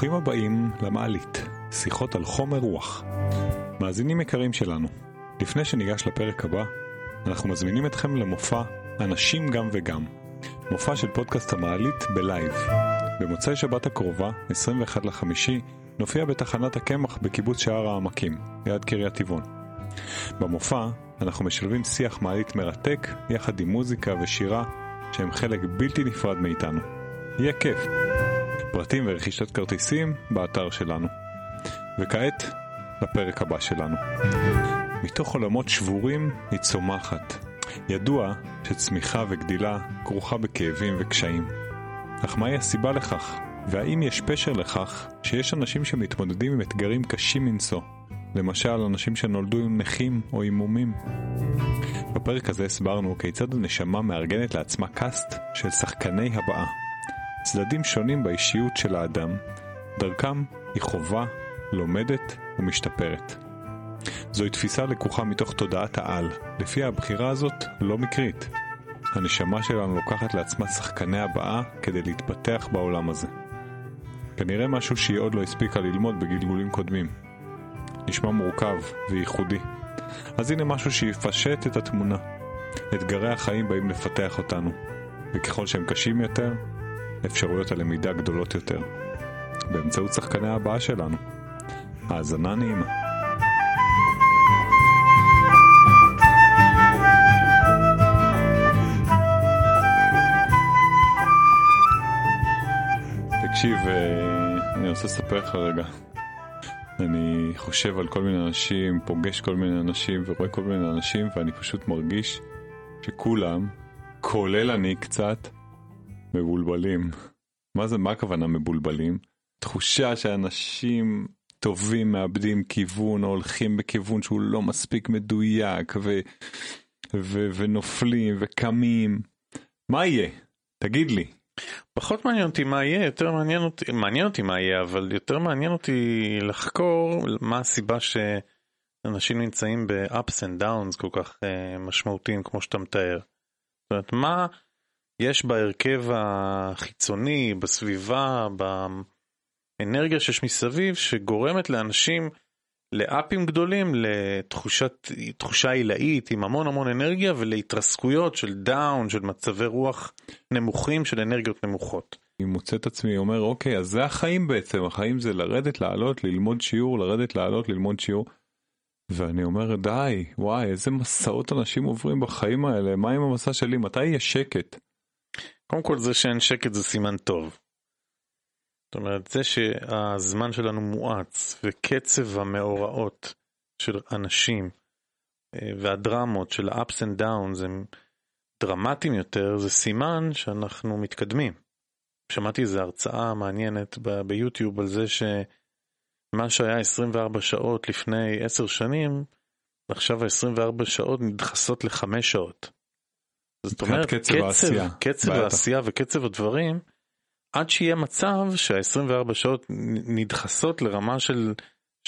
ברוכים הבאים למעלית, שיחות על חומר רוח. מאזינים יקרים שלנו, לפני שניגש לפרק הבא, אנחנו מזמינים אתכם למופע אנשים גם וגם. מופע של פודקאסט המעלית בלייב. במוצאי שבת הקרובה, 21 לחמישי, נופיע בתחנת הקמח בקיבוץ שער העמקים, ליד קריית טבעון. במופע אנחנו משלבים שיח מעלית מרתק יחד עם מוזיקה ושירה שהם חלק בלתי נפרד מאיתנו. יהיה כיף. פרטים ורכישת כרטיסים באתר שלנו. וכעת, לפרק הבא שלנו. מתוך עולמות שבורים היא צומחת. ידוע שצמיחה וגדילה כרוכה בכאבים וקשיים. אך מהי הסיבה לכך? והאם יש פשר לכך שיש אנשים שמתמודדים עם אתגרים קשים מנשוא? למשל, אנשים שנולדו עם נכים או עם מומים. בפרק הזה הסברנו כיצד הנשמה מארגנת לעצמה קאסט של שחקני הבאה. צדדים שונים באישיות של האדם, דרכם היא חובה, לומדת ומשתפרת. זוהי תפיסה לקוחה מתוך תודעת העל, לפיה הבחירה הזאת לא מקרית. הנשמה שלנו לוקחת לעצמה שחקני הבאה כדי להתפתח בעולם הזה. כנראה משהו שהיא עוד לא הספיקה ללמוד בגלגולים קודמים. נשמע מורכב וייחודי. אז הנה משהו שיפשט את התמונה. אתגרי החיים באים לפתח אותנו, וככל שהם קשים יותר, אפשרויות הלמידה גדולות יותר. באמצעות שחקני הבאה שלנו. האזנה נעימה. תקשיב, אה, אני רוצה לספר לך רגע. אני חושב על כל מיני אנשים, פוגש כל מיני אנשים ורואה כל מיני אנשים ואני פשוט מרגיש שכולם, כולל אני קצת, מבולבלים. מה זה, מה הכוונה מבולבלים? תחושה שאנשים טובים מאבדים כיוון או הולכים בכיוון שהוא לא מספיק מדויק ו, ו, ונופלים וקמים. מה יהיה? תגיד לי. פחות מעניין אותי מה יהיה, יותר מעניין אותי, מעניין אותי מה יהיה, אבל יותר מעניין אותי לחקור מה הסיבה שאנשים נמצאים ב-ups and downs כל כך uh, משמעותיים כמו שאתה מתאר. זאת אומרת, מה יש בהרכב החיצוני, בסביבה, באנרגיה שיש מסביב, שגורמת לאנשים לאפים גדולים, לתחושה עילאית עם המון המון אנרגיה ולהתרסקויות של דאון, של מצבי רוח נמוכים, של אנרגיות נמוכות. אני מוצא את עצמי אומר אוקיי אז זה החיים בעצם החיים זה לרדת לעלות ללמוד שיעור לרדת לעלות ללמוד שיעור. ואני אומר די וואי איזה מסעות אנשים עוברים בחיים האלה מה עם המסע שלי מתי יהיה שקט. קודם כל זה שאין שקט זה סימן טוב. זאת אומרת, זה שהזמן שלנו מואץ וקצב המאורעות של אנשים אה, והדרמות של ה-ups and downs הם דרמטיים יותר, זה סימן שאנחנו מתקדמים. שמעתי איזו הרצאה מעניינת ביוטיוב על זה שמה שהיה 24 שעות לפני 10 שנים, עכשיו ה-24 שעות נדחסות לחמש שעות. זאת אומרת, קצב, קצב העשייה, קצב העשייה וקצב הדברים, עד שיהיה מצב שה-24 שעות נדחסות לרמה של,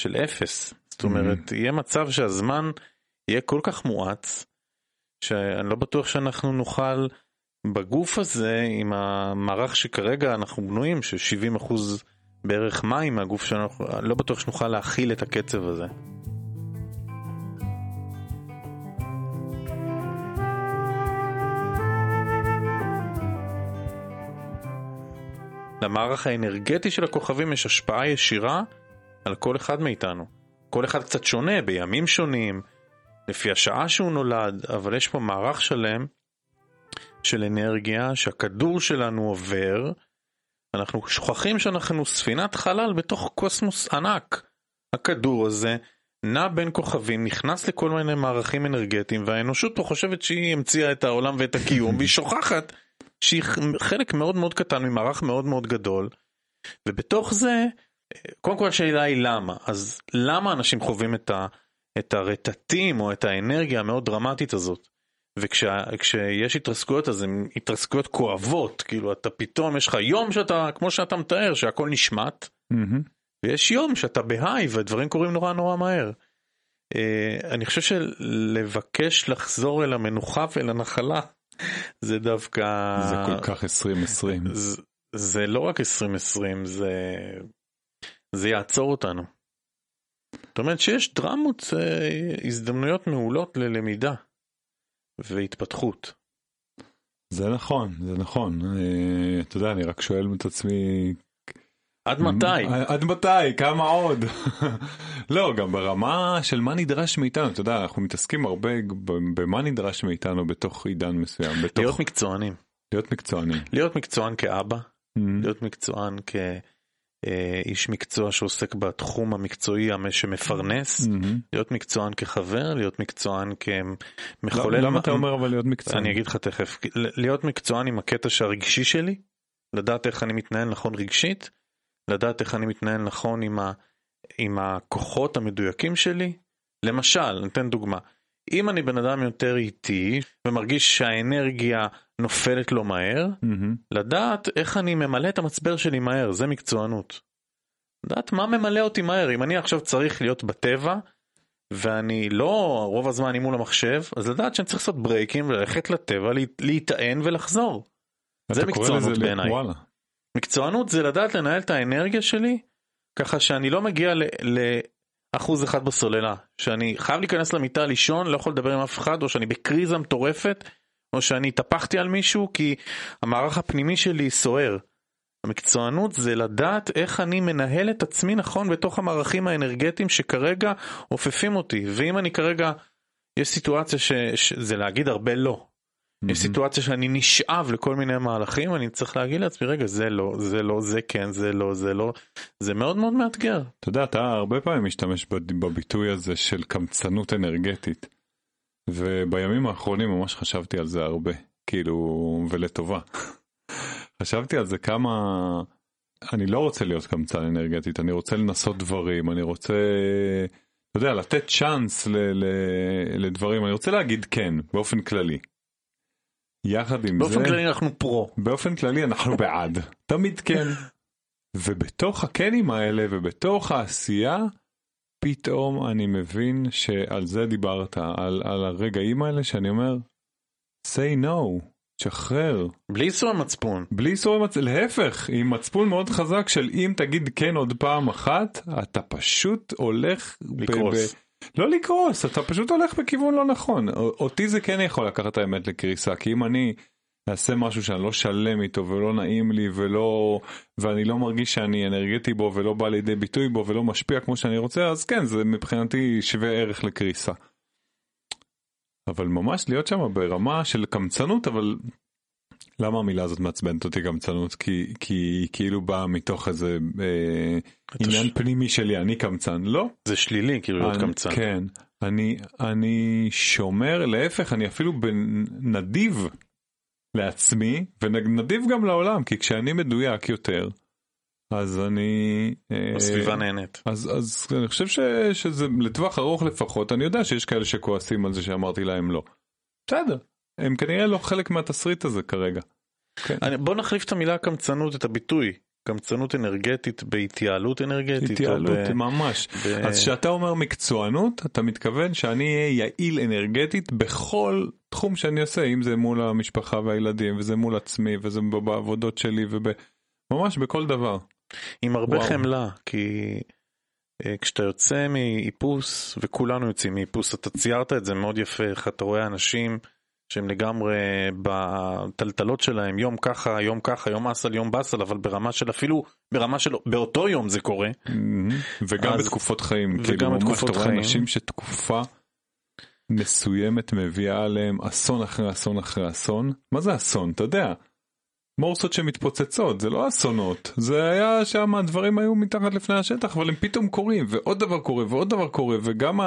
של אפס. זאת אומרת, mm-hmm. יהיה מצב שהזמן יהיה כל כך מואץ, שאני לא בטוח שאנחנו נוכל בגוף הזה, עם המערך שכרגע אנחנו בנויים, ש-70% בערך מים מהגוף שלנו, לא בטוח שנוכל להכיל את הקצב הזה. למערך האנרגטי של הכוכבים יש השפעה ישירה על כל אחד מאיתנו. כל אחד קצת שונה, בימים שונים, לפי השעה שהוא נולד, אבל יש פה מערך שלם של אנרגיה שהכדור שלנו עובר. אנחנו שוכחים שאנחנו ספינת חלל בתוך קוסמוס ענק. הכדור הזה נע בין כוכבים, נכנס לכל מיני מערכים אנרגטיים, והאנושות פה חושבת שהיא המציאה את העולם ואת הקיום, והיא שוכחת שהיא חלק מאוד מאוד קטן ממערך מאוד מאוד גדול, ובתוך זה, קודם כל השאלה היא למה. אז למה אנשים חווים את, ה, את הרטטים או את האנרגיה המאוד דרמטית הזאת? וכשיש התרסקויות אז הן התרסקויות כואבות, כאילו אתה פתאום יש לך יום שאתה, כמו שאתה מתאר, שהכל נשמט, mm-hmm. ויש יום שאתה בהיי ודברים קורים נורא נורא מהר. Uh, אני חושב שלבקש לחזור אל המנוחה ואל הנחלה זה דווקא... זה כל כך 2020. זה, זה לא רק 2020, זה זה יעצור אותנו. זאת אומרת שיש דרמות, אה, הזדמנויות מעולות ללמידה והתפתחות. זה נכון, זה נכון. אה, אתה יודע, אני רק שואל את עצמי... עד מתי? עד מתי? כמה עוד? לא, גם ברמה של מה נדרש מאיתנו, אתה יודע, אנחנו מתעסקים הרבה במה נדרש מאיתנו בתוך עידן מסוים. בתוך... להיות מקצוענים. להיות מקצוענים. להיות מקצוען כאבא, mm-hmm. להיות מקצוען כאיש מקצוע שעוסק בתחום המקצועי שמפרנס, mm-hmm. להיות מקצוען כחבר, להיות מקצוען כמחולל. למה אתה אומר אבל להיות מקצוען? אני אגיד לך תכף. להיות מקצוען עם הקטע שהרגשי שלי, לדעת איך אני מתנהל נכון רגשית, לדעת איך אני מתנהל נכון עם, ה, עם הכוחות המדויקים שלי. למשל, ניתן דוגמה, אם אני בן אדם יותר איטי ומרגיש שהאנרגיה נופלת לו מהר, mm-hmm. לדעת איך אני ממלא את המצבר שלי מהר, זה מקצוענות. לדעת מה ממלא אותי מהר, אם אני עכשיו צריך להיות בטבע, ואני לא רוב הזמן אני מול המחשב, אז לדעת שאני צריך לעשות ברייקים וללכת לטבע, להיטען ולחזור. זה מקצוענות בעיניי. מקצוענות זה לדעת לנהל את האנרגיה שלי, ככה שאני לא מגיע לאחוז אחד בסוללה, שאני חייב להיכנס למיטה לישון, לא יכול לדבר עם אף אחד, או שאני בקריזה מטורפת, או שאני התהפכתי על מישהו כי המערך הפנימי שלי סוער. המקצוענות זה לדעת איך אני מנהל את עצמי נכון בתוך המערכים האנרגטיים שכרגע עופפים אותי, ואם אני כרגע, יש סיטואציה שזה להגיד הרבה לא. יש סיטואציה שאני נשאב לכל מיני מהלכים, אני צריך להגיד לעצמי, רגע, זה לא, זה לא, זה כן, זה לא, זה לא, זה מאוד מאוד מאתגר. אתה יודע, אתה הרבה פעמים משתמש בביטוי הזה של קמצנות אנרגטית, ובימים האחרונים ממש חשבתי על זה הרבה, כאילו, ולטובה. חשבתי על זה כמה... אני לא רוצה להיות קמצן אנרגטית, אני רוצה לנסות דברים, אני רוצה, אתה יודע, לתת צ'אנס ל- ל- לדברים, אני רוצה להגיד כן, באופן כללי. יחד עם באופן זה... באופן כללי אנחנו פרו. באופן כללי אנחנו בעד. תמיד כן. ובתוך הקנים האלה ובתוך העשייה, פתאום אני מבין שעל זה דיברת, על, על הרגעים האלה שאני אומר, say no, תשחרר. בלי איסור מצפון. בלי איסור מצפון, להפך, עם מצפון מאוד חזק של אם תגיד כן עוד פעם אחת, אתה פשוט הולך... לקרוס. לא לקרוס, אתה פשוט הולך בכיוון לא נכון. אותי זה כן יכול לקחת האמת לקריסה, כי אם אני אעשה משהו שאני לא שלם איתו ולא נעים לי ולא, ואני לא מרגיש שאני אנרגטי בו ולא בא לידי ביטוי בו ולא משפיע כמו שאני רוצה, אז כן, זה מבחינתי שווה ערך לקריסה. אבל ממש להיות שם ברמה של קמצנות, אבל למה המילה הזאת מעצבנת אותי קמצנות? כי, כי היא כאילו באה מתוך איזה אה, עניין ש... פנימי שלי, אני קמצן. לא. זה שלילי כאילו להיות קמצן. כן. אני, אני שומר, להפך, אני אפילו נדיב לעצמי, ונדיב גם לעולם, כי כשאני מדויק יותר, אז אני... אה, הסביבה נהנית. אז, אז אני חושב ש, שזה לטווח ארוך לפחות, אני יודע שיש כאלה שכועסים על זה שאמרתי להם לא. בסדר, הם כנראה לא חלק מהתסריט הזה כרגע. כן. אני, בוא נחליף את המילה קמצנות, את הביטוי. קמצנות אנרגטית בהתייעלות אנרגטית. התייעלות, ב... ממש. ב... אז כשאתה אומר מקצוענות, אתה מתכוון שאני אהיה יעיל אנרגטית בכל תחום שאני עושה, אם זה מול המשפחה והילדים, וזה מול עצמי, וזה בעבודות שלי, וממש בכל דבר. עם הרבה וואו. חמלה, כי uh, כשאתה יוצא מאיפוס, וכולנו יוצאים מאיפוס, אתה ציירת את זה מאוד יפה, איך אתה רואה אנשים שהם לגמרי בטלטלות שלהם, יום ככה, יום ככה, יום אסל, יום באסל, אבל ברמה של אפילו, ברמה של באותו יום זה קורה. וגם אז, בתקופות חיים, וגם כאילו בתקופות חיים. אנשים שתקופה מסוימת מביאה עליהם אסון אחרי אסון אחרי אסון. מה זה אסון? אתה יודע. מורסות שמתפוצצות, זה לא אסונות, זה היה שם הדברים היו מתחת לפני השטח, אבל הם פתאום קורים, ועוד דבר קורה, ועוד דבר קורה, וגם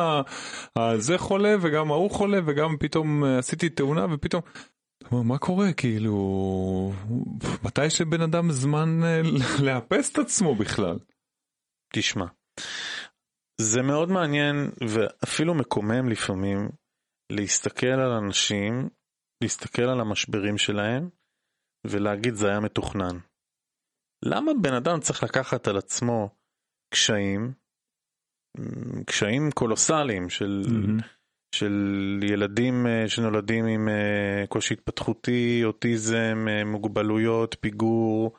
זה חולה, וגם ההוא חולה, וגם פתאום עשיתי תאונה, ופתאום... מה קורה כאילו מתי יש לבן אדם זמן אה, לאפס את עצמו בכלל. תשמע זה מאוד מעניין ואפילו מקומם לפעמים להסתכל על אנשים להסתכל על המשברים שלהם ולהגיד זה היה מתוכנן. למה בן אדם צריך לקחת על עצמו קשיים, קשיים קולוסליים של, mm-hmm. של ילדים אה, שנולדים עם אה, קושי התפתחותי, אוטיזם, אה, מוגבלויות, פיגור,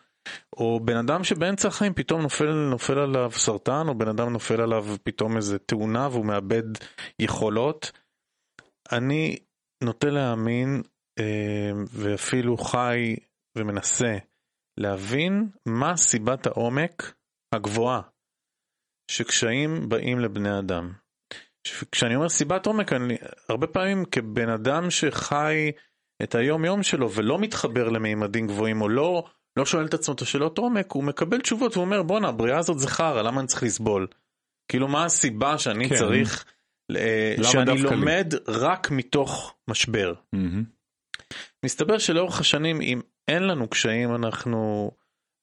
או בן אדם שבאמצע החיים פתאום נופל, נופל עליו סרטן, או בן אדם נופל עליו פתאום איזה תאונה והוא מאבד יכולות. אני נוטה להאמין, ואפילו חי ומנסה להבין מה סיבת העומק הגבוהה שקשיים באים לבני אדם. כשאני אומר סיבת עומק, אני הרבה פעמים כבן אדם שחי את היום יום שלו ולא מתחבר למימדים גבוהים או לא, לא שואל את עצמו את השאלות עומק, הוא מקבל תשובות ואומר בואנה הבריאה הזאת זה חרא, למה אני צריך לסבול? כאילו מה הסיבה שאני כן. צריך, אה, שאני דווקא לי? לומד רק מתוך משבר. מהמם. מסתבר שלאורך השנים אם אין לנו קשיים אנחנו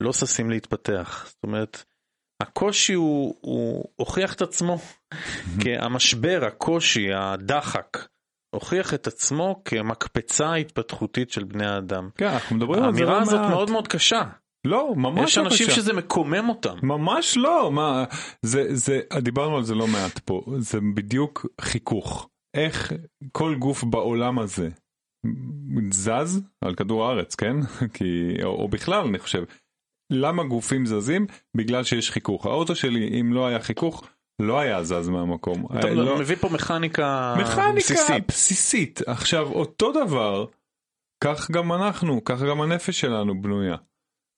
לא ששים להתפתח. זאת אומרת, הקושי הוא, הוא הוכיח את עצמו, כי המשבר, הקושי, הדחק, הוכיח את עצמו כמקפצה התפתחותית של בני האדם. כן, אנחנו מדברים על זה האמירה לא הזאת מעט. מאוד מאוד קשה. לא, ממש יש לא אנשים קשה. שזה מקומם אותם. ממש לא, מה, זה, זה, דיברנו על זה לא מעט פה, זה בדיוק חיכוך. איך כל גוף בעולם הזה זז על כדור הארץ, כן? כי, או, או בכלל, אני חושב. למה גופים זזים? בגלל שיש חיכוך. האוטו שלי, אם לא היה חיכוך, לא היה זז מהמקום. אתה אה, לא, מביא פה מכניקה מכניקה בסיסית. בסיסית. עכשיו, אותו דבר, כך גם אנחנו, כך גם הנפש שלנו בנויה.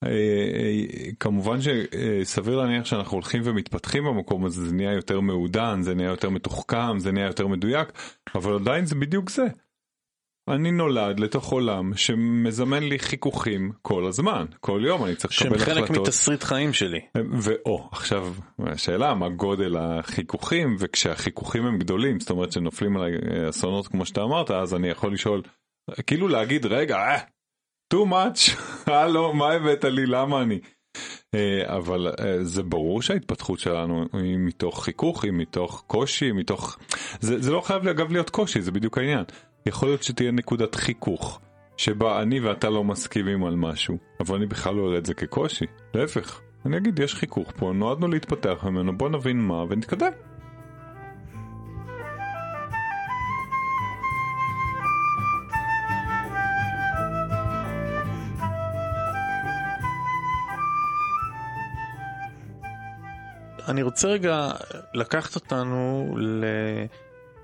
אה, אה, כמובן שסביר להניח שאנחנו הולכים ומתפתחים במקום הזה, זה נהיה יותר מעודן, זה נהיה יותר מתוחכם, זה נהיה יותר מדויק, אבל עדיין זה בדיוק זה. אני נולד לתוך עולם שמזמן לי חיכוכים כל הזמן, כל יום אני צריך שהם לקבל חלק החלטות. מתסריט חיים שלי. ואו, עכשיו, השאלה מה גודל החיכוכים, וכשהחיכוכים הם גדולים, זאת אומרת שנופלים עליי אה, אסונות כמו שאתה אמרת, אז אני יכול לשאול, כאילו להגיד, רגע, אה, too much, הלו, מה הבאת לי, למה אני? אה, אבל אה, זה ברור שההתפתחות שלנו היא מתוך חיכוך, היא מתוך קושי, היא מתוך... זה, זה לא חייב אגב להיות קושי, זה בדיוק העניין. יכול להיות שתהיה נקודת חיכוך, שבה אני ואתה לא מסכימים על משהו, אבל אני בכלל לא אראה את זה כקושי, להפך. אני אגיד, יש חיכוך פה, נועדנו להתפתח ממנו, בוא נבין מה ונתקדם. אני רוצה רגע לקחת אותנו ל...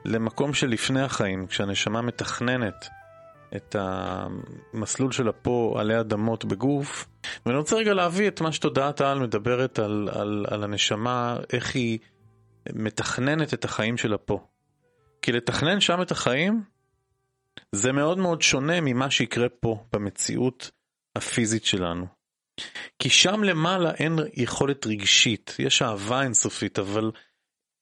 למקום של לפני החיים, כשהנשמה מתכננת את המסלול שלה פה עלי אדמות בגוף, ואני רוצה רגע להביא את מה שתודעת העל מדברת על, על, על הנשמה, איך היא מתכננת את החיים שלה פה. כי לתכנן שם את החיים זה מאוד מאוד שונה ממה שיקרה פה במציאות הפיזית שלנו. כי שם למעלה אין יכולת רגשית, יש אהבה אינסופית, אבל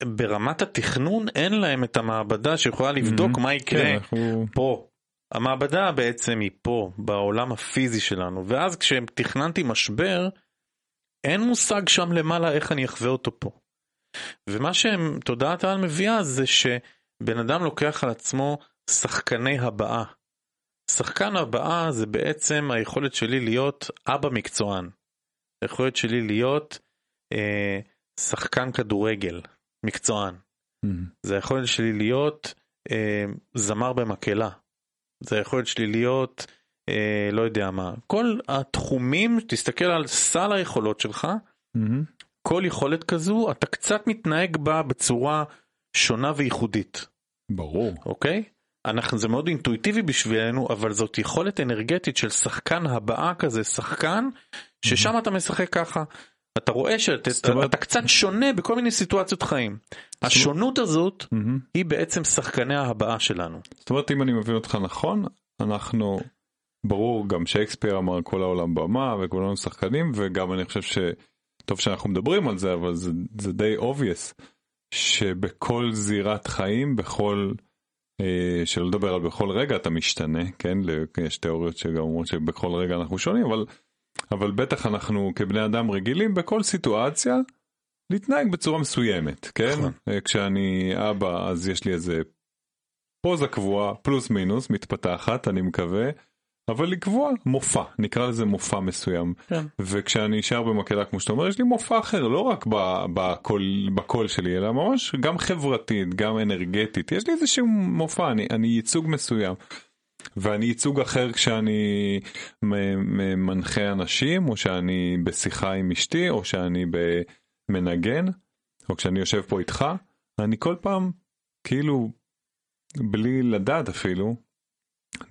ברמת התכנון אין להם את המעבדה שיכולה לבדוק Mhm. מה יקרה כן, אנחנו... פה. המעבדה בעצם היא פה, בעולם הפיזי שלנו, ואז כשתכננתי משבר, אין מושג שם למעלה איך אני אחווה אותו פה. ומה שתודעת העל מביאה זה שבן אדם לוקח על עצמו שחקני הבאה. שחקן הבאה זה בעצם היכולת שלי להיות אבא מקצוען. היכולת שלי להיות אה, שחקן כדורגל מקצוען. זה היכולת שלי להיות אה, זמר במקהלה. זה היכולת שלי להיות אה, לא יודע מה. כל התחומים, תסתכל על סל היכולות שלך, מהמם. כל יכולת כזו אתה קצת מתנהג בה בצורה שונה וייחודית, ברור. אוקיי? אנחנו, זה מאוד אינטואיטיבי בשבילנו, אבל זאת יכולת אנרגטית של שחקן הבאה כזה, שחקן, ששם אתה משחק ככה. אתה רואה שאתה אומרת- קצת שונה בכל מיני סיטואציות חיים. השונות הזאת. היא בעצם שחקני ההבאה שלנו. זאת אומרת, אם אני מבין אותך נכון, אנחנו, ברור, גם שייקספיר אמר כל העולם במה וכולנו שחקנים, וגם אני חושב שטוב שאנחנו מדברים על זה, אבל זה, זה די obvious, שבכל זירת חיים, בכל, אה, שלא לדבר על בכל רגע אתה משתנה, כן? יש תיאוריות שגם אומרות שבכל רגע אנחנו שונים, אבל, אבל בטח אנחנו כבני אדם רגילים בכל סיטואציה. להתנהג בצורה מסוימת, כן? נכון. אה, כשאני אבא אז יש לי איזה פוזה קבועה, פלוס מינוס, מתפתחת, אני מקווה, אבל לקבוע מופע, נקרא לזה מופע מסוים. כן. וכשאני אשאר במקהלה, כמו שאתה אומר, יש לי מופע אחר, לא רק ב- בקול, בקול שלי, אלא ממש גם חברתית, גם אנרגטית, יש לי איזשהו מופע, אני, אני ייצוג מסוים. ואני ייצוג אחר כשאני מנחה אנשים, או שאני בשיחה עם אשתי, או שאני במנגן, או כשאני יושב פה איתך, אני כל פעם, כאילו, בלי לדעת אפילו,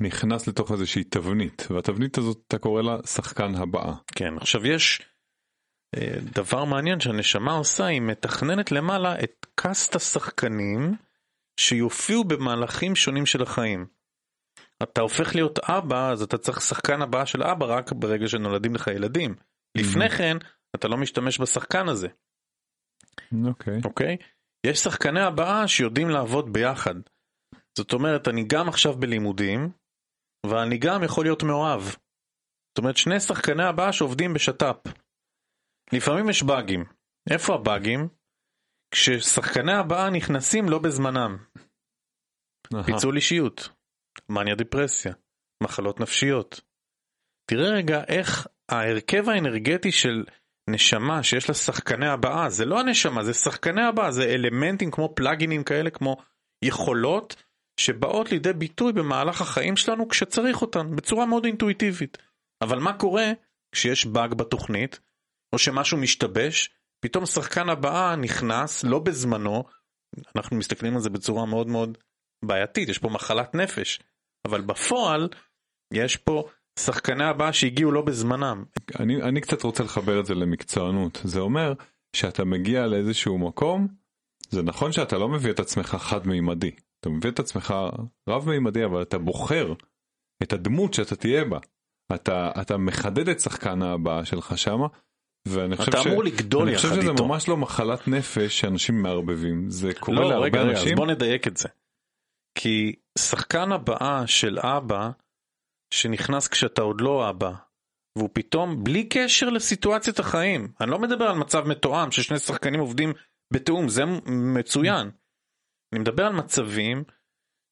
נכנס לתוך איזושהי תבנית, והתבנית הזאת אתה קורא לה שחקן הבאה. כן, עכשיו יש אה, דבר מעניין שהנשמה עושה, היא מתכננת למעלה את קאסט השחקנים שיופיעו במהלכים שונים של החיים. אתה הופך להיות אבא, אז אתה צריך שחקן הבאה של אבא רק ברגע שנולדים לך ילדים. לפני כן, אתה לא משתמש בשחקן הזה, אוקיי. אוקיי? יש שחקני הבאה שיודעים לעבוד ביחד. זאת אומרת, אני גם עכשיו בלימודים, ואני גם יכול להיות מאוהב. זאת אומרת, שני שחקני הבאה שעובדים בשת"פ. לפעמים יש באגים. איפה הבאגים? כששחקני הבאה נכנסים לא בזמנם. פיצול אישיות, מניה דיפרסיה, מחלות נפשיות. תראה רגע איך ההרכב האנרגטי של נשמה שיש לה שחקני הבאה, זה לא הנשמה, זה שחקני הבאה, זה אלמנטים כמו פלאגינים כאלה, כמו יכולות שבאות לידי ביטוי במהלך החיים שלנו כשצריך אותן, בצורה מאוד אינטואיטיבית. אבל מה קורה כשיש באג בתוכנית, או שמשהו משתבש, פתאום שחקן הבאה נכנס, לא בזמנו, אנחנו מסתכלים על זה בצורה מאוד מאוד בעייתית, יש פה מחלת נפש, אבל בפועל יש פה שחקני הבאה שהגיעו לא בזמנם. אני, אני קצת רוצה לחבר את זה למקצוענות. זה אומר שאתה מגיע לאיזשהו מקום, זה נכון שאתה לא מביא את עצמך חד-מימדי. אתה מביא את עצמך רב-מימדי, אבל אתה בוחר את הדמות שאתה תהיה בה. אתה, אתה מחדד את שחקן הבאה שלך שמה, ואני חושב אתה ש... אמור לגדול אני חושב שזה איתו. ממש לא מחלת נפש שאנשים מערבבים. זה קורה לא, להרבה רגע, רגע, אז אנשים. בוא נדייק את זה. כי שחקן הבאה של אבא, שנכנס כשאתה עוד לא אבא, והוא פתאום, בלי קשר לסיטואציית החיים, אני לא מדבר על מצב מתואם ששני שחקנים עובדים בתיאום, זה מצוין. אני מדבר על מצבים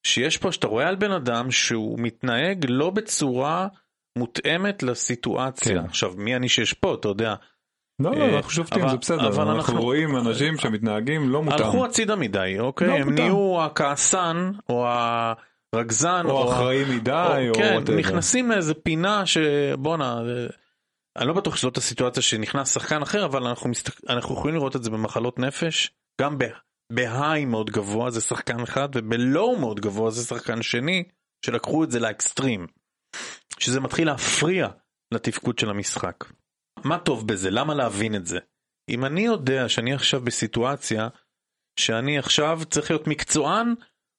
שיש פה, שאתה רואה על בן אדם שהוא מתנהג לא בצורה מותאמת לסיטואציה. כן. עכשיו, מי אני שיש פה, אתה יודע, לא, אה, לא, אנחנו שופטים, אבל- זה בסדר. אבל אנחנו רואים אנשים שמתנהגים לא מותאם. הלכו הצידה מדי, אוקיי? לא הם. נהיו הכעסן, או הרגזן, או אחראי מדי, או כן. נכנסים לאיזה פינה שבואנה, אה, אני לא בטוח שזאת הסיטואציה שנכנס שחקן אחר, אבל אנחנו, יכולים לראות את זה במחלות נפש, גם בהיי מאוד גבוה זה שחקן אחד, ובלואו מאוד גבוה זה שחקן שני, שלקחו את זה לאקסטרים. שזה מתחיל להפריע לתפקוד של המשחק. מה טוב בזה? למה להבין את זה? אם אני יודע שאני עכשיו בסיטואציה שאני עכשיו צריך להיות מקצוען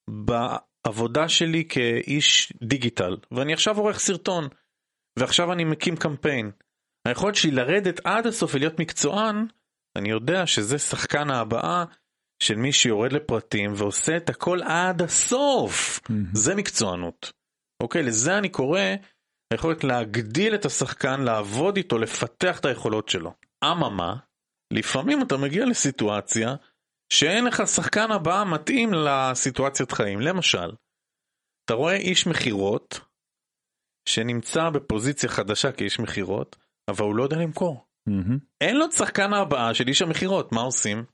בעבודה שלי כאיש דיגיטל, ואני עכשיו עורך סרטון, ועכשיו אני מקים קמפיין. היכולת שלי לרדת עד הסוף ולהיות מקצוען, אני יודע שזה שחקן ההבאה של מי שיורד לפרטים ועושה את הכל עד הסוף. מהמם. זה מקצוענות. אוקיי, לזה אני קורא היכולת להגדיל את השחקן, לעבוד איתו, לפתח את היכולות שלו. אממה, לפעמים אתה מגיע לסיטואציה שאין לך שחקן הבאה מתאים לסיטואציית חיים. למשל, אתה רואה איש מכירות שנמצא בפוזיציה חדשה כאיש מכירות, אבל הוא לא יודע למכור. מהמם. אין לו את שחקן ההבאה של איש המכירות, מה עושים?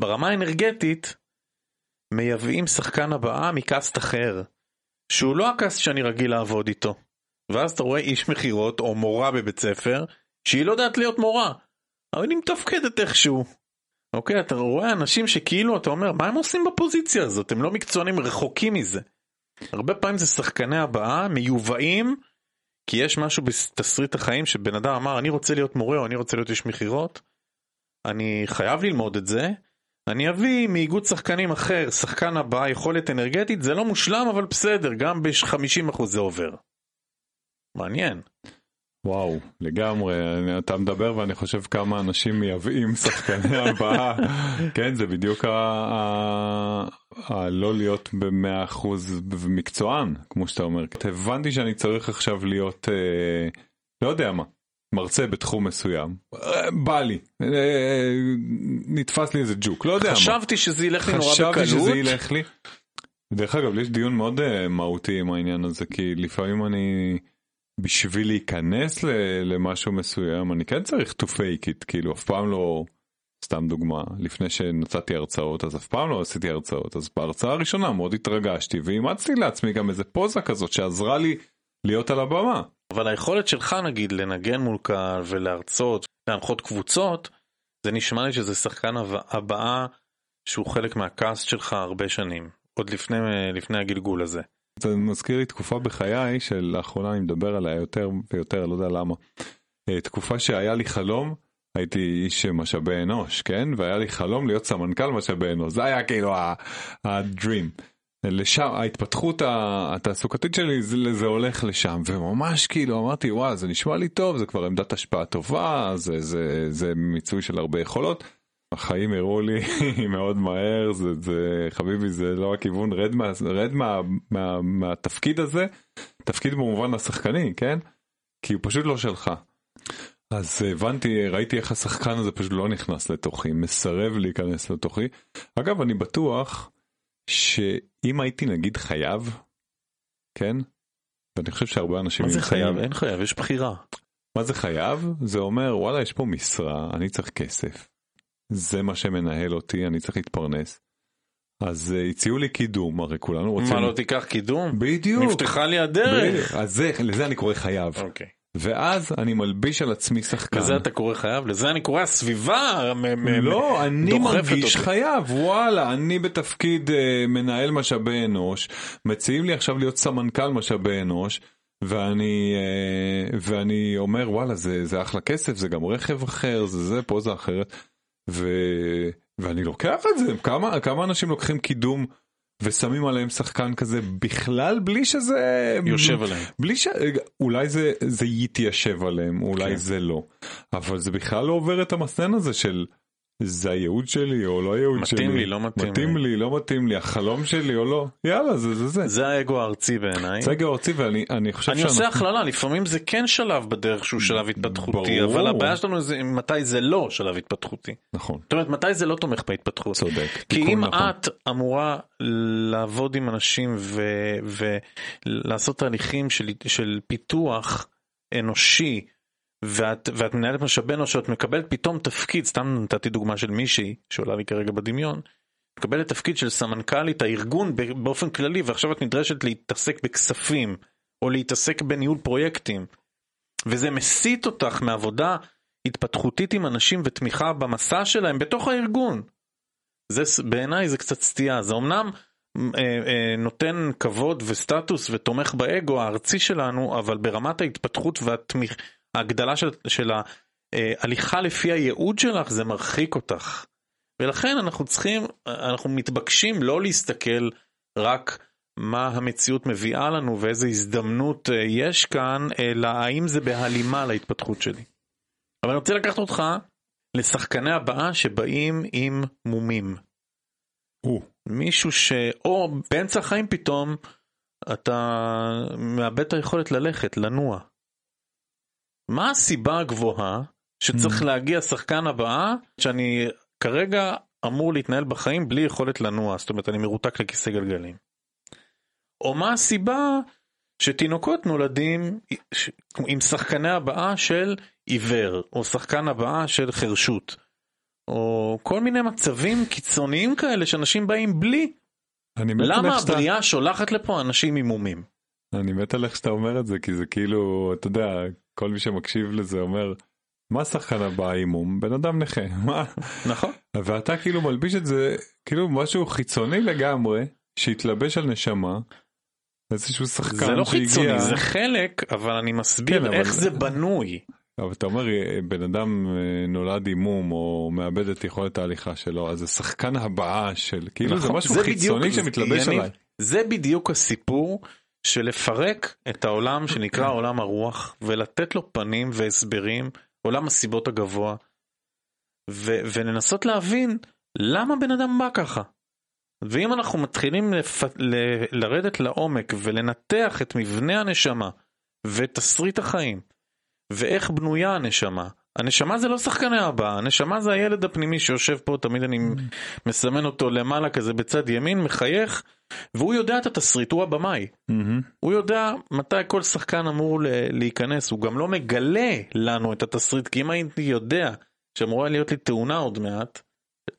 ברמה האנרגטית, מייבאים שחקן הבאה מקאסט אחר, שהוא לא הקאסט שאני רגיל לעבוד איתו. ואז אתה רואה איש מכירות או מורה בבית ספר, שהיא לא יודעת להיות מורה, אבל היא מתפקדת איכשהו. אוקיי, אתה רואה אנשים שכאילו אתה אומר, מה הם עושים בפוזיציה הזאת? הם לא מקצוענים, רחוקים מזה. הרבה פעמים זה שחקני הבאה, מיובאים, כי יש משהו בתסריט החיים שבן אדם אמר, אני רוצה להיות מורה או אני רוצה להיות איש מכירות, אני חייב ללמוד את זה, אני אביא מאיגוד שחקנים אחר, שחקן הבא, יכולת אנרגטית, זה לא מושלם, אבל בסדר, גם ב-50% זה עובר. מעניין. וואו, לגמרי, אתה מדבר ואני חושב כמה אנשים מייבאים שחקני הבאה, כן, זה בדיוק הלא להיות במאה אחוז מקצוען, כמו שאתה אומר. הבנתי שאני צריך עכשיו להיות, אה, לא יודע מה, מרצה בתחום מסוים, אה, בא לי, אה, נתפס לי איזה ג'וק, לא יודע מה. חשבתי שזה ילך לי נורא חשבתי בקלות. שזה ילך לי. דרך אגב, יש דיון מאוד uh, מהותי עם העניין הזה, כי לפעמים אני, בשביל להיכנס ל- למשהו מסוים, אני כן צריך to fake it, כאילו, אף פעם לא סתם דוגמה, לפני שנתתי הרצאות, אז אף פעם לא עשיתי הרצאות, אז בהרצאה הראשונה מאוד התרגשתי, ואימצתי לעצמי גם איזה פוזה כזאת שעזרה לי להיות על הבמה. אבל היכולת שלך נגיד לנגן מול קהל ולהרצות, להנחות קבוצות, זה נשמע לי שזה שחקן הבאה שהוא חלק מהקאסט שלך הרבה שנים, עוד לפני, לפני הגלגול הזה. זה מזכיר לי תקופה בחיי שלאחרונה אני מדבר עליה יותר ויותר, לא יודע למה. אה, תקופה שהיה לי חלום, הייתי איש משאבי אנוש, כן? והיה לי חלום להיות סמנכ"ל משאבי אנוש, זה היה כאילו ה-dream. לשם, ההתפתחות התעסוקתית שלי זה, הולך לשם, וממש כאילו אמרתי וואו זה נשמע לי טוב, זה כבר עמדת השפעה טובה, זה, זה, זה מיצוי של הרבה יכולות. החיים הראו לי מאוד מהר, זה, זה חביבי זה לא הכיוון, רד, מה, רד מה, מה, מהתפקיד הזה, תפקיד במובן השחקני, כן? כי הוא פשוט לא שלך. אז הבנתי, ראיתי איך השחקן הזה פשוט לא נכנס לתוכי, מסרב להיכנס לתוכי. אגב, אני בטוח שאם הייתי נגיד חייב, כן? ואני חושב שהרבה אנשים... מה זה חייב? אין חייב, יש בחירה. מה זה חייב? זה אומר וואלה יש פה משרה, אני צריך כסף. זה מה שמנהל אותי, אני צריך להתפרנס. אז uh, הציעו לי קידום, הרי כולנו רוצים... מה לא תיקח קידום? בדיוק. נפתחה לי הדרך. אז זה, לזה אני קורא חייב. אוקיי. ואז אני מלביש על עצמי שחקן. לזה אתה קורא חייב? לזה אני קורא הסביבה לא, אני מרגיש חייב, וואלה, אני בתפקיד uh, מנהל משאבי אנוש, מציעים לי עכשיו להיות סמנכ"ל משאבי אנוש, ואני, uh, ואני אומר וואלה זה, זה אחלה כסף, זה גם רכב אחר, זה זה, פה זה אחרת. ו... ואני לוקח את זה, כמה, כמה אנשים לוקחים קידום ושמים עליהם שחקן כזה בכלל בלי שזה יושב עליהם. בלי ש... אולי זה זה יתיישב עליהם אולי כן. זה לא. אבל זה בכלל לא עובר את המסנן הזה של זה הייעוד שלי או לא הייעוד שלי. מתאים לי, לא מתאים, מתאים לי. לי, לא מתאים לי, החלום שלי או לא, יאללה, זה זה זה. זה האגו הארצי בעיניי. זה האגו הארצי ואני חושב אני עושה הכללה, לפעמים זה כן שלב בדרך שהוא שלב התפתחותי, ברור. אבל הבעיה שלנו זה מתי זה לא שלב התפתחותי. נכון. זאת אומרת, מתי זה לא תומך בהתפתחות. צודק. כי אם נכון. את אמורה לעבוד עם אנשים ולעשות תהליכים של, של פיתוח אנושי, ואת, ואת מנהלת משאבי אנוש, ואת מקבלת פתאום תפקיד, סתם נתתי דוגמה של מישהי שעולה לי כרגע בדמיון, מקבלת תפקיד של סמנכ"לית הארגון באופן כללי, ועכשיו את נדרשת להתעסק בכספים, או להתעסק בניהול פרויקטים, וזה מסיט אותך מעבודה התפתחותית עם אנשים ותמיכה במסע שלהם בתוך הארגון. זה בעיניי זה קצת סטייה, זה אמנם אה, אה, נותן כבוד וסטטוס ותומך באגו הארצי שלנו, אבל ברמת ההתפתחות והתמיכה ההגדלה של, של ההליכה לפי הייעוד שלך זה מרחיק אותך. ולכן אנחנו צריכים, אנחנו מתבקשים לא להסתכל רק מה המציאות מביאה לנו ואיזה הזדמנות אה, יש כאן, אלא האם זה בהלימה להתפתחות שלי. אבל אני רוצה לקחת אותך לשחקני הבאה שבאים עם מומים. או. מישהו ש... או באמצע החיים פתאום אתה מאבד את היכולת ללכת, לנוע. מה הסיבה הגבוהה שצריך mm. להגיע שחקן הבאה שאני כרגע אמור להתנהל בחיים בלי יכולת לנוע, זאת אומרת אני מרותק לכיסא גלגלים. או מה הסיבה שתינוקות נולדים עם שחקני הבאה של עיוור, או שחקן הבאה של חרשות, או כל מיני מצבים קיצוניים כאלה שאנשים באים בלי. למה הבריאה שולחת לפה אנשים עם מומים? אני מת על איך שאתה אומר את זה כי זה כאילו אתה יודע כל מי שמקשיב לזה אומר מה שחקן הבא הימום בן אדם נכה מה נכון ואתה כאילו מלביש את זה כאילו משהו חיצוני לגמרי שהתלבש על נשמה. איזשהו שחקן זה לא שהגיע... חיצוני זה חלק אבל אני מסביר כן, איך אבל... זה בנוי. אבל אתה אומר בן אדם אה, נולד עם מום או מאבד את יכולת ההליכה שלו אז זה שחקן הבאה של כאילו נכון, זה משהו זה חיצוני בדיוק, שמתלבש עליי. זה בדיוק הסיפור של לפרק את העולם שנקרא עולם הרוח ולתת לו פנים והסברים, עולם הסיבות הגבוה, ו- ולנסות להבין למה בן אדם בא ככה. ואם אנחנו מתחילים לפ... ל- לרדת לעומק ולנתח את מבנה הנשמה ותסריט החיים ואיך בנויה הנשמה, הנשמה זה לא שחקני הבא, הנשמה זה הילד הפנימי שיושב פה, תמיד אני מסמן אותו למעלה כזה בצד ימין, מחייך, והוא יודע את התסריט, הוא הבמאי. Mm-hmm. הוא יודע מתי כל שחקן אמור להיכנס, הוא גם לא מגלה לנו את התסריט, כי אם הייתי יודע שאמורה להיות לי תאונה עוד מעט,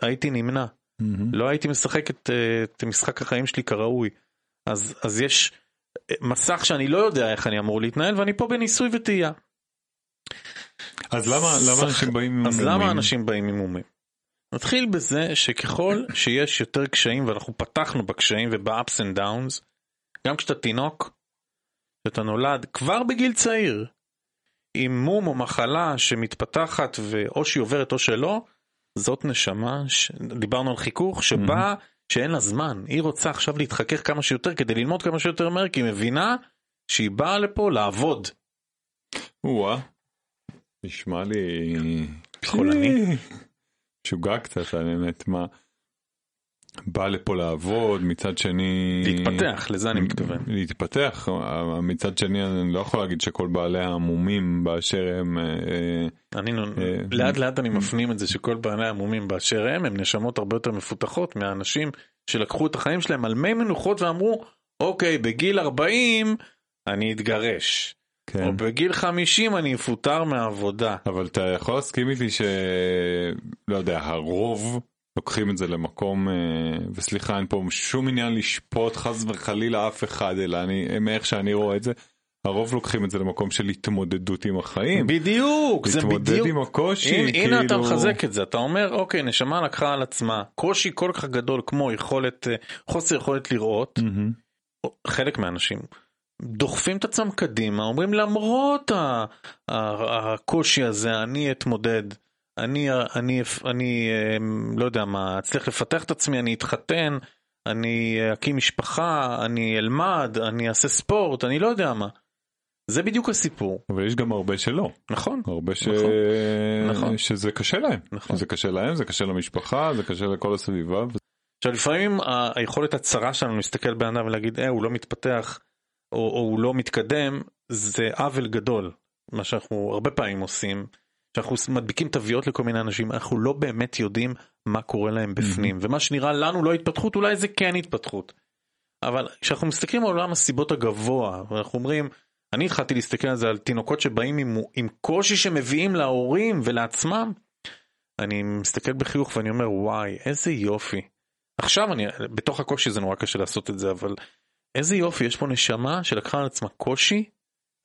הייתי נמנע. מהמם. לא הייתי משחק את, אה, את משחק החיים שלי כראוי. אז, אז יש אה, מסך שאני לא יודע איך אני אמור להתנהל ואני פה בניסוי וטעייה. אז למה למה אנשים באים עם אז? למה אנשים באים עם מומים? נתחיל בזה שככל שיש יותר קשיים ואנחנו פתחנו בקשיים וב-ups and downs, גם כשאתה תינוק, כשאתה נולד כבר בגיל צעיר, עם מום או מחלה שמתפתחת ואו שהיא עוברת או שלא, זאת נשמה, ש... דיברנו על חיכוך, שבאה, שאין לה זמן, היא רוצה עכשיו להתחכך כמה שיותר כדי ללמוד כמה שיותר מהר, כי היא מבינה שהיא באה לפה לעבוד. או-אה. נשמע לי... חולני. משוגע קצת האמת מה. בא לפה לעבוד מצד שני להתפתח, לזה אני מתכוון. להתפתח מצד שני אני לא יכול להגיד שכל בעלי המומים באשר הם אה, אני נו- אה, לאט לאט אני מפנים את זה שכל בעלי המומים באשר הם הם נשמות הרבה יותר מפותחות מהאנשים שלקחו את החיים שלהם על מי מנוחות ואמרו אוקיי בגיל 40 אני אתגרש כן. או בגיל 50 אני אפוטר מהעבודה. אבל אתה יכול להסכים איתי ש... לא יודע, הרוב לוקחים את זה למקום, אה, וסליחה, אין פה שום עניין לשפוט חס וחלילה אף אחד, אלא אני, מאיך שאני רואה את זה, הרוב לוקחים את זה למקום של התמודדות עם החיים. בדיוק זה להתמודד בדיוק. עם הקושי, הנה, כאילו... הנה אתה מחזק את זה אתה אומר אוקיי נשמה לקחה על עצמה קושי כל כך גדול כמו יכולת אה, חוסר יכולת לראות מהמם. חלק מהאנשים דוחפים את עצמם קדימה, אומרים למרות ה- ה- הקושי הזה אני אתמודד, אני, אני, אני אמ, לא יודע מה, אצליח לפתח את עצמי, אני אתחתן, אני אקים משפחה, אני אלמד, אני אעשה ספורט, אני לא יודע מה. זה בדיוק הסיפור, אבל יש גם הרבה שלא, נכון? הרבה ש... נכון. נכון. שזה קשה להם, נכון. זה קשה להם, זה קשה למשפחה, זה קשה לכל הסביבה. עכשיו לפעמים היכולת הצרה שלנו להסתכל אדם ולהגיד אה הוא לא מתפתח או, או הוא לא מתקדם זה עוול גדול מה שאנחנו הרבה פעמים עושים שאנחנו מדביקים תוויות לכל מיני אנשים אנחנו לא באמת יודעים מה קורה להם בפנים ומה שנראה לנו לא התפתחות אולי זה כן התפתחות. אבל כשאנחנו מסתכלים על עולם הסיבות הגבוה ואנחנו אומרים אני התחלתי להסתכל על זה על תינוקות שבאים עם, עם קושי שמביאים להורים ולעצמם. אני מסתכל בחיוך ואני אומר וואי איזה יופי עכשיו אני בתוך הקושי זה נורא קשה לעשות את זה אבל איזה יופי יש פה נשמה שלקחה על עצמה קושי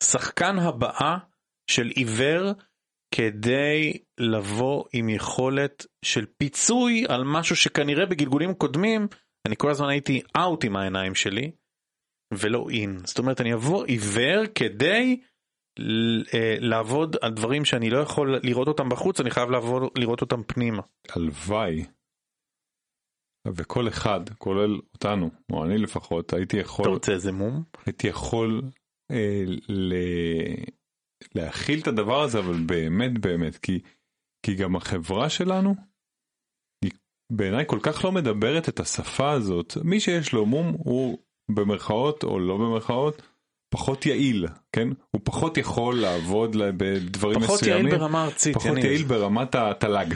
שחקן הבאה של עיוור כדי לבוא עם יכולת של פיצוי על משהו שכנראה בגלגולים קודמים אני כל הזמן הייתי אאוט עם העיניים שלי ולא אין זאת אומרת אני אבוא עיוור כדי אה, לעבוד על דברים שאני לא יכול לראות אותם בחוץ אני חייב לעבור לראות אותם פנימה. הלוואי. וכל אחד, כולל אותנו, או אני לפחות, הייתי יכול, אתה רוצה איזה מום? הייתי יכול אה, ל... להכיל את הדבר הזה, אבל באמת באמת, כי, כי גם החברה שלנו, היא בעיניי כל כך לא מדברת את השפה הזאת. מי שיש לו מום הוא במרכאות או לא במרכאות פחות יעיל, כן? הוא פחות יכול לעבוד בדברים פחות מסוימים. יעיל ברמה ארצית. פחות. יעיל ברמת התל"ג.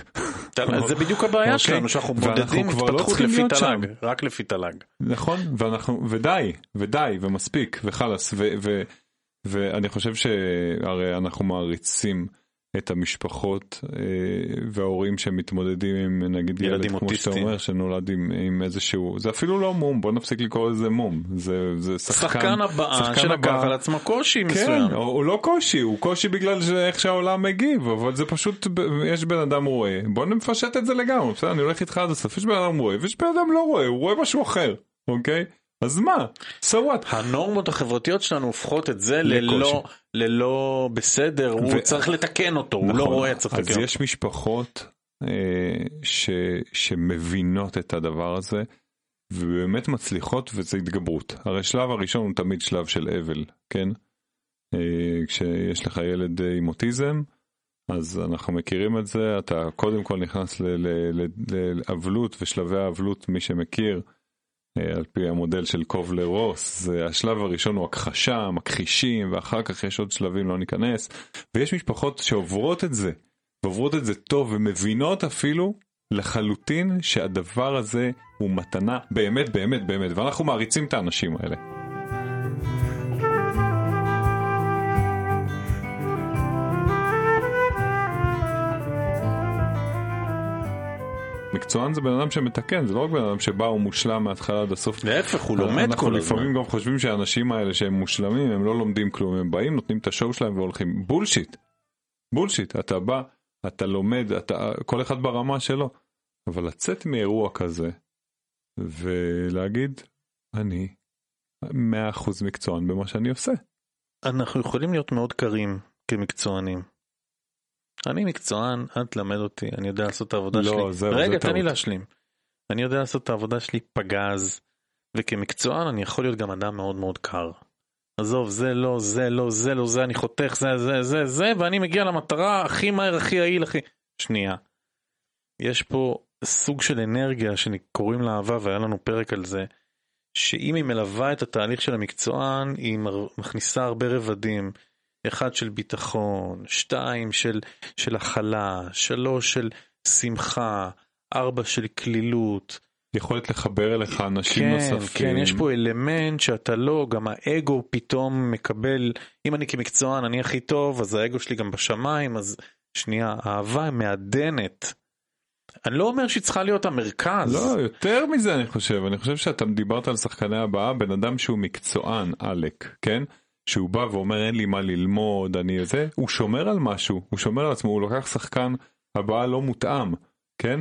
זה בדיוק הבעיה אוקיי. שלנו שאנחנו מודדים התפתחות לפי תל"ג. רק לפי תל"ג. נכון ואנחנו ודי ודי ומספיק וחלאס ואני חושב שהרי אנחנו מעריצים את המשפחות אה, וההורים שמתמודדים עם נגיד ילד ילדים כמו שאתה. אומר שנולד עם, עם איזשהו זה אפילו לא מום בוא נפסיק לקרוא לזה מום זה זה שחקן, שחקן הבאה שחקן שלקח. על עצמו קושי כן, מסוים. הוא, הוא לא קושי, הוא קושי בגלל איך שהעולם מגיב, אבל זה פשוט, יש בן אדם רואה, בוא נפשט את זה לגמרי, בסדר, אני הולך איתך עד הסוף, יש בן אדם רואה, ויש בן אדם לא רואה, הוא רואה משהו אחר, אוקיי? אז מה? so what? הנורמות החברתיות שלנו הופכות את זה. ללא ללא בסדר, הוא ו- צריך לתקן אותו, הוא לא נכון, רואה צריך אז לתקן אותו. יש משפחות אה, ש, שמבינות את הדבר הזה, ובאמת מצליחות, וזה התגברות. הרי שלב הראשון הוא תמיד שלב של אבל, כן? אה, כשיש לך ילד אה, עם אוטיזם, אז אנחנו מכירים את זה, אתה קודם כל נכנס לאבלות ושלבי האבלות, מי שמכיר, על פי המודל של קובלר רוס, השלב הראשון הוא הכחשה, מכחישים, ואחר כך יש עוד שלבים, לא ניכנס, ויש משפחות שעוברות את זה, ועוברות את זה טוב, ומבינות אפילו לחלוטין שהדבר הזה הוא מתנה באמת באמת באמת, ואנחנו מעריצים את האנשים האלה. מקצוען זה בן אדם שמתקן, זה לא רק בן אדם שבא הוא מושלם מההתחלה עד הסוף. להפך, הוא לומד כל הזמן. אנחנו לפעמים גם חושבים שהאנשים האלה שהם מושלמים, הם לא לומדים כלום, הם באים, נותנים את השואו שלהם והולכים. בולשיט. בולשיט. אתה בא, אתה לומד, אתה, כל אחד ברמה שלו. אבל לצאת מאירוע כזה, ולהגיד, אני 100% מקצוען במה שאני עושה. אנחנו יכולים להיות מאוד קרים כמקצוענים. אני מקצוען, אל תלמד אותי, אני יודע לעשות את העבודה לא, שלי. זהו, רגע, תן לי. להשלים. אני יודע לעשות את העבודה שלי פגז, וכמקצוען אני יכול להיות גם אדם מאוד מאוד קר. עזוב, זה לא, זה לא, זה לא, זה אני חותך, זה, זה, זה, זה, ואני מגיע למטרה הכי מהר, הכי יעיל, הכי... שנייה. יש פה סוג של אנרגיה שקוראים לה אהבה, והיה לנו פרק על זה, שאם היא מלווה את התהליך של המקצוען, היא מכניסה הרבה רבדים. אחד של ביטחון, שתיים של, של הכלה, שלוש של שמחה, ארבע של כלילות. יכולת לחבר אליך אנשים כן, נוספים. כן, יש פה אלמנט שאתה לא, גם האגו פתאום מקבל, אם אני כמקצוען אני הכי טוב, אז האגו שלי גם בשמיים, אז שנייה, אהבה מעדנת. אני לא אומר שהיא צריכה להיות המרכז. לא, יותר מזה אני חושב, אני חושב שאתה דיברת על שחקני הבאה, בן אדם שהוא מקצוען, עלק, כן? שהוא בא ואומר אין לי מה ללמוד, אני זה, הוא שומר על משהו, הוא שומר על עצמו, הוא לוקח שחקן הבאה לא מותאם, כן?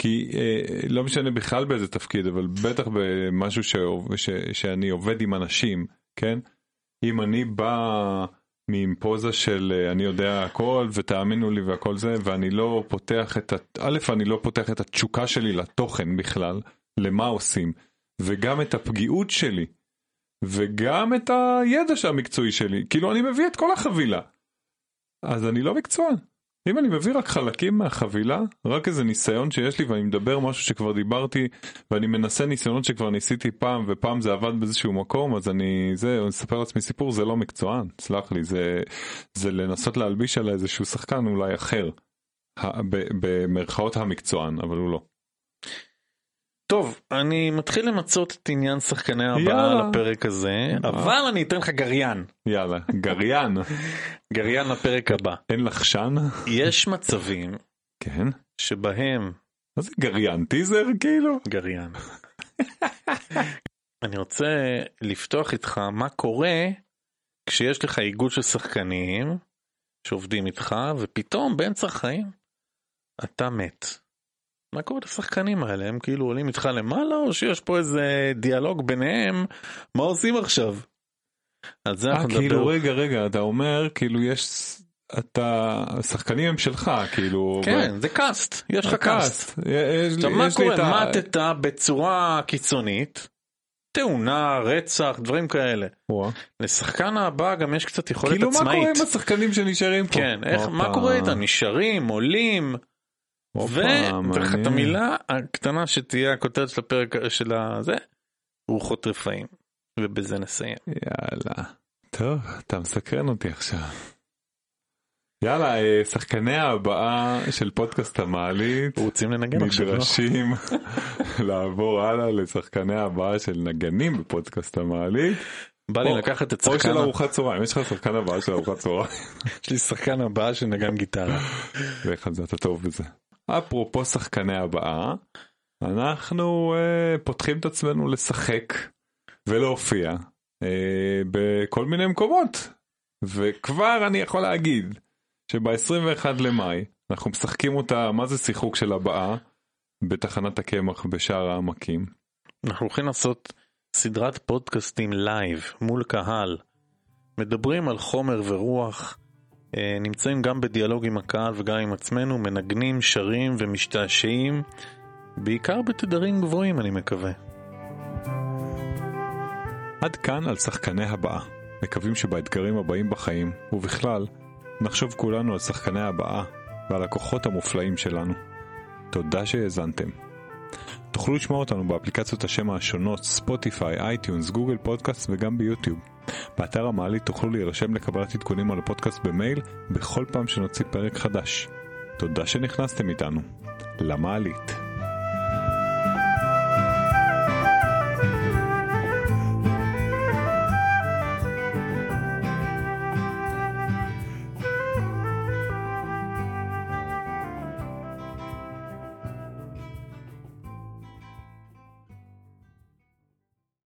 כי אה, לא משנה בכלל באיזה תפקיד, אבל בטח במשהו ש, ש, שאני עובד עם אנשים, כן? אם אני בא עם פוזה של אה, אני יודע הכל ותאמינו לי והכל זה, ואני לא פותח את, ה... א', אני לא פותח את התשוקה שלי לתוכן בכלל, למה עושים, וגם את הפגיעות שלי, וגם את הידע המקצועי שלי, כאילו אני מביא את כל החבילה. אז אני לא מקצוען. אם אני מביא רק חלקים מהחבילה, רק איזה ניסיון שיש לי ואני מדבר משהו שכבר דיברתי ואני מנסה ניסיונות שכבר ניסיתי פעם ופעם זה עבד באיזשהו מקום אז אני זה, אני אספר לעצמי סיפור זה לא מקצוען, סלח לי, זה, זה לנסות להלביש על איזשהו שחקן אולי אחר, במרכאות המקצוען, אבל הוא לא. טוב, אני מתחיל למצות את עניין שחקני הבאה. לפרק הזה, אבל אני אתן לך גריין. יאללה, גריין, גריין לפרק הבא. אין לחשן? יש מצבים כן. שבהם מה זה גריין? טיזר כאילו? גריין. אני רוצה לפתוח איתך מה קורה כשיש לך איגוד של שחקנים שעובדים איתך ופתאום באמצע החיים אתה מת. מה קורה לשחקנים האלה? הם כאילו עולים איתך למעלה או שיש פה איזה דיאלוג ביניהם? מה עושים עכשיו? על זה אה, אנחנו נדבר. כאילו רגע רגע אתה אומר כאילו יש אתה השחקנים הם שלך כאילו כן, זה קאסט, יש לך קאסט. עכשיו מה קורה? את ה- מתת בצורה קיצונית, תאונה, רצח, דברים כאלה. וואה. לשחקן הבא גם יש קצת יכולת כאילו מה עצמאית. קורה עם השחקנים שנשארים פה? כן, איך, מה. קורה איתם? נשארים, עולים, הופה, וצריך את מעניין. המילה הקטנה שתהיה הכותרת של הפרק של הזה, רוחות רפאים. ובזה נסיים. יאללה. טוב, אתה מסקרן אותי עכשיו. יאללה, אה, שחקני הבאה של פודקאסט המעלית רוצים לנגן עכשיו, לא? נדרשים לעבור הלאה לשחקני הבאה של נגנים בפודקאסט המעלית. בא לי או- לקחת את או שחקן, של ארוחת צהריים, יש לך שחקן הבאה של ארוחת צהריים. יש לי שחקן הבא שנגן גיטרה. ואיך על זה אתה טוב בזה. אפרופו שחקני הבאה, אנחנו uh, פותחים את עצמנו לשחק ולהופיע uh, בכל מיני מקומות. וכבר אני יכול להגיד שב-21 למאי אנחנו משחקים אותה, מה זה שיחוק של הבאה? בתחנת הקמח בשער העמקים. אנחנו הולכים לעשות סדרת פודקאסטים לייב מול קהל. מדברים על חומר ורוח, אה, נמצאים גם בדיאלוג עם הקהל וגם עם עצמנו, מנגנים, שרים ומשתעשעים, בעיקר בתדרים גבוהים אני מקווה. עד כאן על שחקני ההבעה. מקווים שבאתגרים הבאים בחיים, ובכלל, נחשוב כולנו על שחקני ההבעה ועל הכוחות המופלאים שלנו. תודה שהאזנתם. תוכלו לשמוע אותנו באפליקציות השמע השונות Spotify, iTunes, Google Podcast וגם ב YouTube. באתר המעלית תוכלו להירשם לקבלת עדכונים על הפודקאסט במייל בכל פעם שנוציא פרק חדש. תודה שנכנסתם איתנו. למעלית.